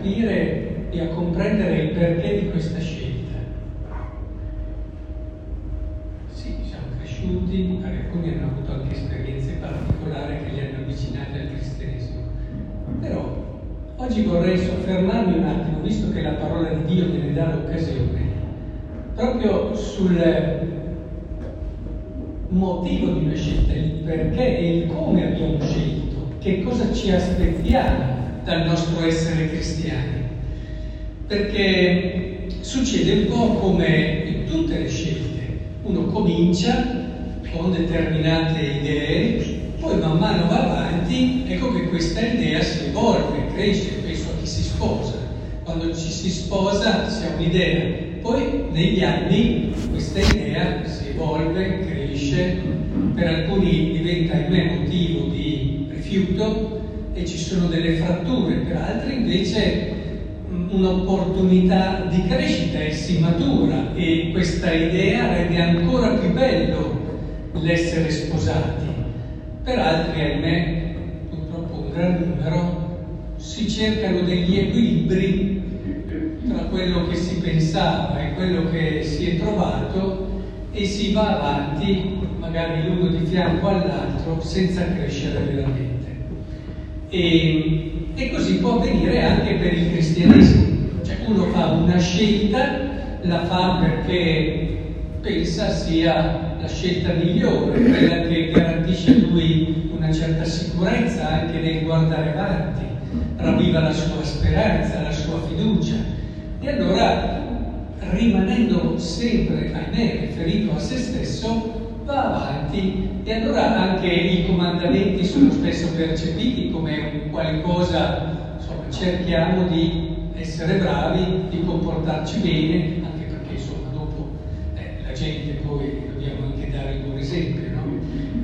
capire e a comprendere il perché di questa scelta. Sì, siamo cresciuti, alcuni hanno avuto anche esperienze particolari che li hanno avvicinati al cristianesimo, però oggi vorrei soffermarmi un attimo, visto che la parola di Dio me dà l'occasione, proprio sul motivo di una scelta, il perché e il come abbiamo scelto, che cosa ci aspettiamo dal nostro essere cristiani. Perché succede un po' come in tutte le scelte. Uno comincia con determinate idee, poi man mano va avanti, ecco che questa idea si evolve, cresce, penso a chi si sposa. Quando ci si sposa si ha un'idea, poi negli anni questa idea si evolve, cresce, per alcuni diventa in me motivo di rifiuto e ci sono delle fratture, per altri invece un'opportunità di crescita e si matura e questa idea rende ancora più bello l'essere sposati. Per altri, ahimè, purtroppo un gran numero, si cercano degli equilibri tra quello che si pensava e quello che si è trovato e si va avanti, magari l'uno di fianco all'altro, senza crescere veramente. E, e così può avvenire anche per il cristianesimo. Cioè uno fa una scelta, la fa perché pensa sia la scelta migliore, quella che garantisce a lui una certa sicurezza anche nel guardare avanti, ravviva la sua speranza, la sua fiducia e allora, rimanendo sempre, ahimè, riferito a se stesso, va avanti e allora anche i comandamenti sono spesso percepiti come qualcosa, insomma, cerchiamo di essere bravi, di comportarci bene, anche perché insomma dopo eh, la gente poi dobbiamo anche dare il buon esempio, no?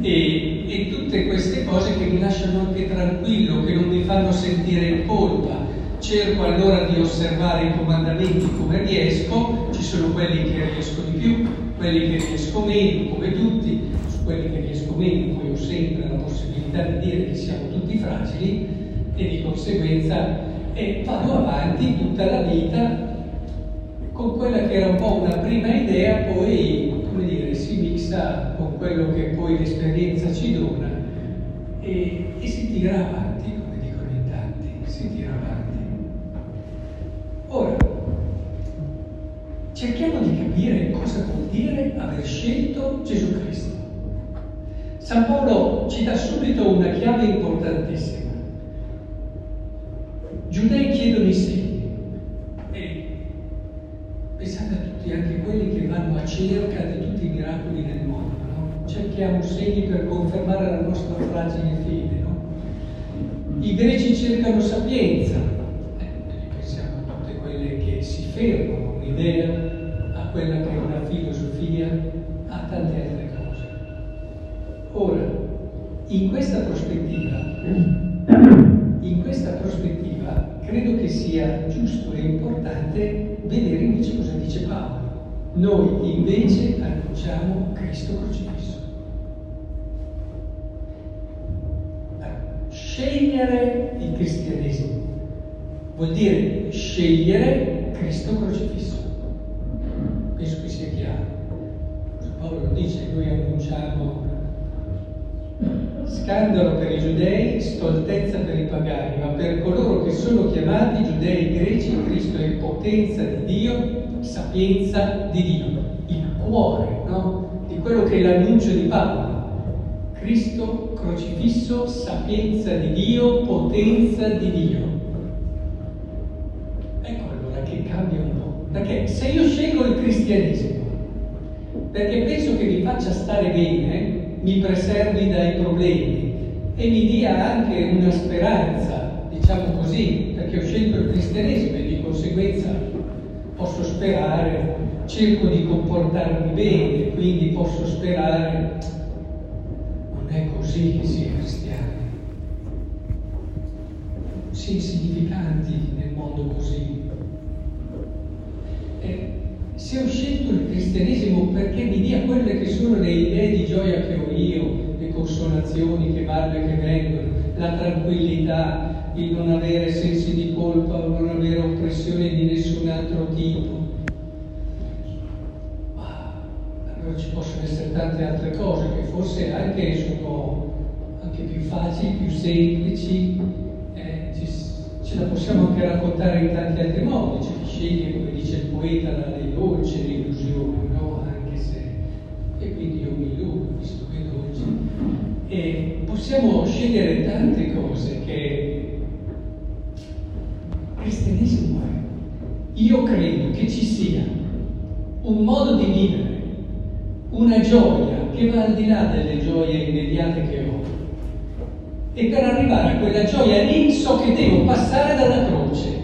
E, e tutte queste cose che mi lasciano anche tranquillo, che non mi fanno sentire in colpa, cerco allora di osservare i comandamenti come riesco, ci sono quelli che riesco di più, quelli che riesco meno, come tutti, quelli che riesco meno poi ho sempre la possibilità di dire che siamo tutti fragili e di conseguenza eh, vado avanti tutta la vita con quella che era un po' una prima idea, poi come dire, si mixa con quello che poi l'esperienza ci dona e, e si tira avanti, come dicono in tanti, si tira avanti. Ora, cerchiamo di capire cosa vuol dire aver scelto Gesù Cristo. San Paolo ci dà subito una chiave importantissima. Giudei chiedono i segni e pensate a tutti, anche quelli che vanno a cerca di tutti i miracoli nel mondo, no? cerchiamo segni per confermare la nostra fragile fede. No? I greci cercano sapienza, fermano un'idea a quella che è una filosofia, a tante altre. Ora, in questa prospettiva, in questa prospettiva credo che sia giusto e importante vedere invece cosa dice Paolo. Noi invece annunciamo Cristo crocifisso. Scegliere il cristianesimo vuol dire scegliere Cristo crocifisso. Penso che sia chiaro. Paolo lo dice, noi annunciamo scandalo per i giudei, stoltezza per i pagani, ma per coloro che sono chiamati giudei greci, Cristo è potenza di Dio, sapienza di Dio, il cuore no? di quello che è l'annuncio di Paolo. Cristo crocifisso, sapienza di Dio, potenza di Dio. cambia un po'. Perché se io scelgo il cristianesimo, perché penso che mi faccia stare bene, mi preservi dai problemi e mi dia anche una speranza, diciamo così, perché ho scelto il cristianesimo e di conseguenza posso sperare, cerco di comportarmi bene, quindi posso sperare, non è così che si è cristiani. Si è insignificanti nel mondo così se ho scelto il cristianesimo perché mi dia quelle che sono le idee di gioia che ho io, le consolazioni che vanno e che vengono, la tranquillità, il non avere sensi di colpa o non avere oppressione di nessun altro tipo. Ma allora ci possono essere tante altre cose che forse anche sono anche più facili, più semplici, eh, ci, ce la possiamo anche raccontare in tanti altri modi, sceglie, come dice il poeta, lei dolce l'illusione, no? Anche se... E quindi io mi illudo, visto che è dolce. E possiamo scegliere tante cose che cristianesimo è. Io credo che ci sia un modo di vivere, una gioia che va al di là delle gioie immediate che ho. E per arrivare a quella gioia lì so che devo passare dalla croce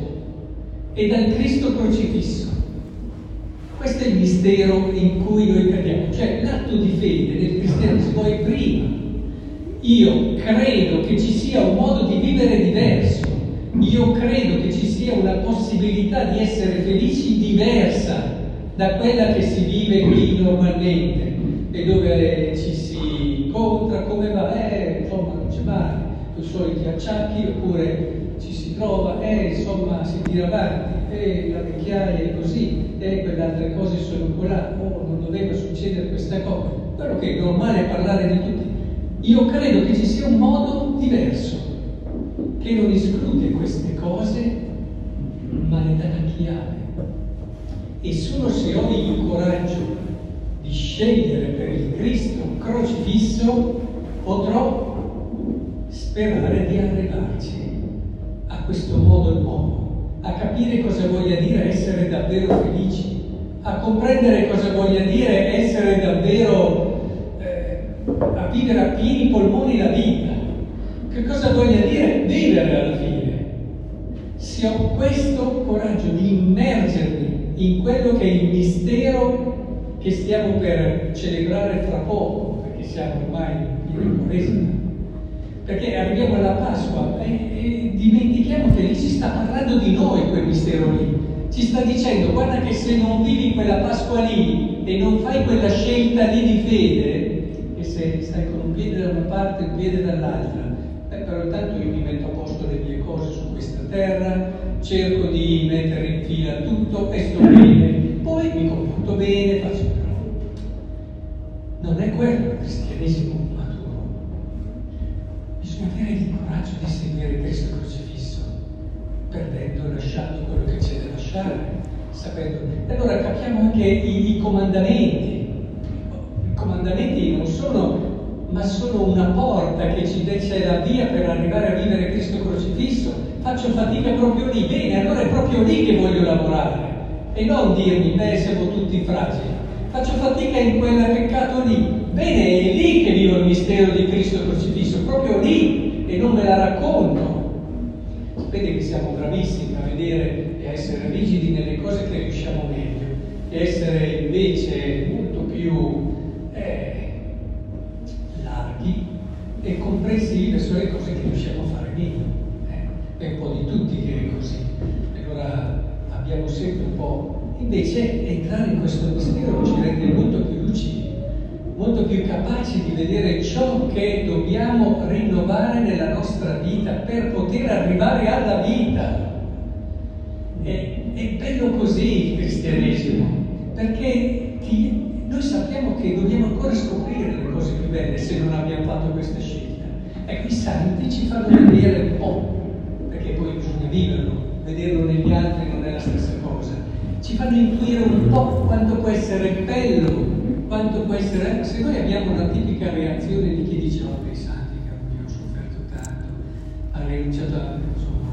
e dal Cristo crocifisso. Questo è il mistero in cui noi crediamo, cioè l'atto di fede nel cristianesimo è prima. Io credo che ci sia un modo di vivere diverso, io credo che ci sia una possibilità di essere felici diversa da quella che si vive qui normalmente e dove ci si incontra, come va, eh, insomma non c'è mai, i soliti acciacchi oppure ci si trova, eh, insomma si tira avanti, eh, la vecchiaia è così, eh, quelle altre cose sono quella, oh, non doveva succedere questa cosa. Quello che è normale parlare di tutti. Io credo che ci sia un modo diverso, che non esclude queste cose, ma le dà da chiave. E solo se ho il coraggio di scegliere per il Cristo crocifisso, potrò sperare di arrivarci a questo modo nuovo a capire cosa voglia dire essere davvero felici, a comprendere cosa voglia dire essere davvero, eh, a vivere a pieni polmoni la vita, che cosa voglia dire vivere alla fine. Se ho questo coraggio di immergermi in quello che è il mistero che stiamo per celebrare fra poco, perché siamo ormai in Quaresima, perché arriviamo alla Pasqua e, e, dimentichiamo che lì ci sta parlando di noi quel mistero lì. Ci sta dicendo, guarda che se non vivi quella Pasqua lì e non fai quella scelta lì di fede, e se stai con un piede da una parte e un piede dall'altra, beh, però intanto io mi metto a posto le mie cose su questa terra, cerco di mettere in fila tutto e sto bene, poi mi comporto bene, faccio però. Non è quello il cristianesimo avere il coraggio di seguire Cristo crocifisso, perdendo lasciando quello che c'è da lasciare, sapendo. E allora capiamo anche i, i comandamenti. I comandamenti non sono, ma sono una porta che ci dice la via per arrivare a vivere Cristo crocifisso. Faccio fatica proprio lì, bene, allora è proprio lì che voglio lavorare. E non dirmi, beh, siamo tutti fragili. Faccio fatica in quel peccato lì, Bene, è lì che vivo il mistero di Cristo crocifisso, proprio lì, e non me la racconto. Sapete che siamo bravissimi a vedere e a essere rigidi nelle cose che riusciamo meglio, e essere invece molto più eh, larghi e comprensivi verso le cose che riusciamo a fare meglio. Eh, è un po' di tutti che è così. Allora abbiamo sempre un po'. Invece entrare in questo mistero ci rende molto più lucidi molto più capaci di vedere ciò che dobbiamo rinnovare nella nostra vita per poter arrivare alla vita. È, è bello così il cristianesimo, perché ti, noi sappiamo che dobbiamo ancora scoprire le cose più belle se non abbiamo fatto questa scelta. Ecco, i santi ci fanno vedere un po', perché poi bisogna viverlo, vederlo negli altri non è la stessa cosa. Ci fanno intuire un po' quanto può essere bello quanto può essere, se noi abbiamo la tipica reazione di chi dice oh dei santi che ho sofferto tanto, ha rinunciato a insomma,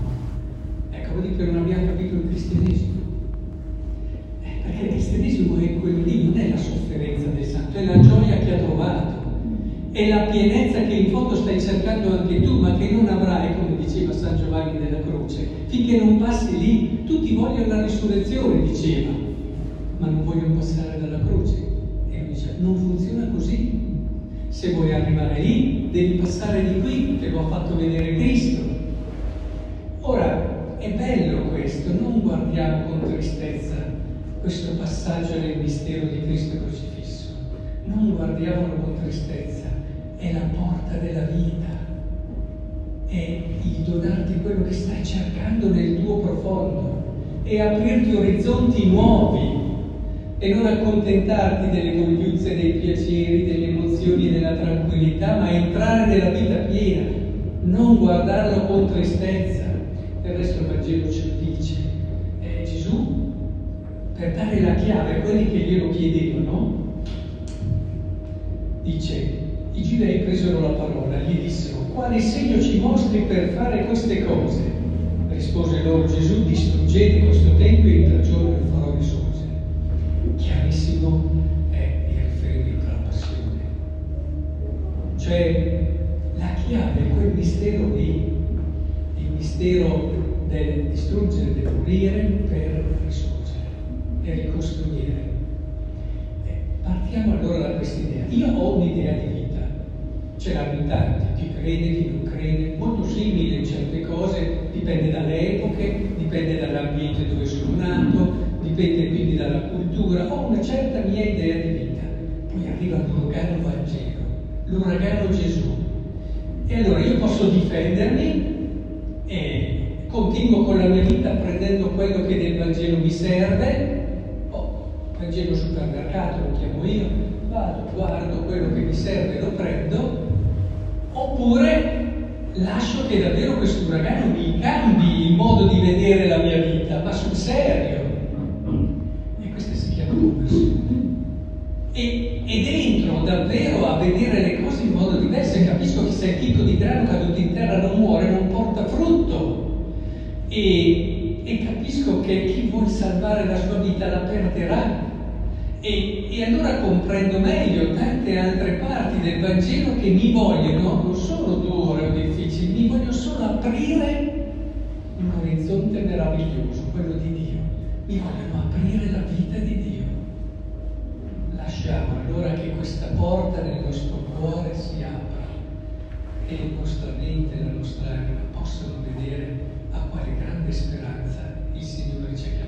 ecco vuol dire che non abbiamo capito il cristianesimo. Eh, perché il cristianesimo è quello lì, non è la sofferenza del santo, è la gioia che ha trovato, è la pienezza che in fondo stai cercando anche tu, ma che non avrai, come diceva San Giovanni della Croce, finché non passi lì, tutti vogliono la risurrezione, diceva, ma non vogliono passare dalla croce dice non funziona così. Se vuoi arrivare lì, devi passare di qui, te lo ha fatto vedere Cristo. Ora, è bello questo, non guardiamo con tristezza questo passaggio nel mistero di Cristo crocifisso. Non guardiamolo con tristezza, è la porta della vita, è il donarti quello che stai cercando nel tuo profondo, è aprirti orizzonti nuovi e non accontentarti delle conviuzze, dei piaceri, delle emozioni della tranquillità, ma entrare nella vita piena, non guardarlo con tristezza. Del resto il Vangelo lo dice. Eh, Gesù, per dare la chiave a quelli che glielo chiedevano, dice, i giudei presero la parola, gli dissero, quale segno ci mostri per fare queste cose? Rispose loro Gesù, distruggete questo tempio in tre giorni chiarissimo è il riferimento alla passione. Cioè la chiave è quel mistero lì, il mistero del distruggere, del morire per risorgere e ricostruire. Eh, partiamo allora da questa idea. Io ho un'idea di vita, ce l'hanno tanti, chi crede, chi non crede, molto simile in certe cose, dipende dalle epoche, dipende dall'ambiente dove sono nato, dipende quindi dalla cultura, ho una certa mia idea di vita. Poi arriva l'uragano Vangelo, l'uragano Gesù. E allora io posso difendermi e continuo con la mia vita prendendo quello che nel Vangelo mi serve. Oh, Vangelo supermercato lo chiamo io, vado, guardo quello che mi serve, lo prendo. Oppure lascio che davvero questo uragano mi cambi il modo di vedere la mia vita, se il chicco di grano caduto in terra non muore, non porta frutto. E, e capisco che chi vuole salvare la sua vita la perderà. E, e, allora comprendo meglio tante altre parti del Vangelo che mi vogliono, non sono dure o difficili, mi vogliono solo aprire un orizzonte meraviglioso, quello di Dio. Mi vogliono aprire la vita di Dio lasciamo allora che questa porta nel nostro cuore si apra e la nostra mente e la nostra anima possano vedere a quale grande speranza il Signore ci ha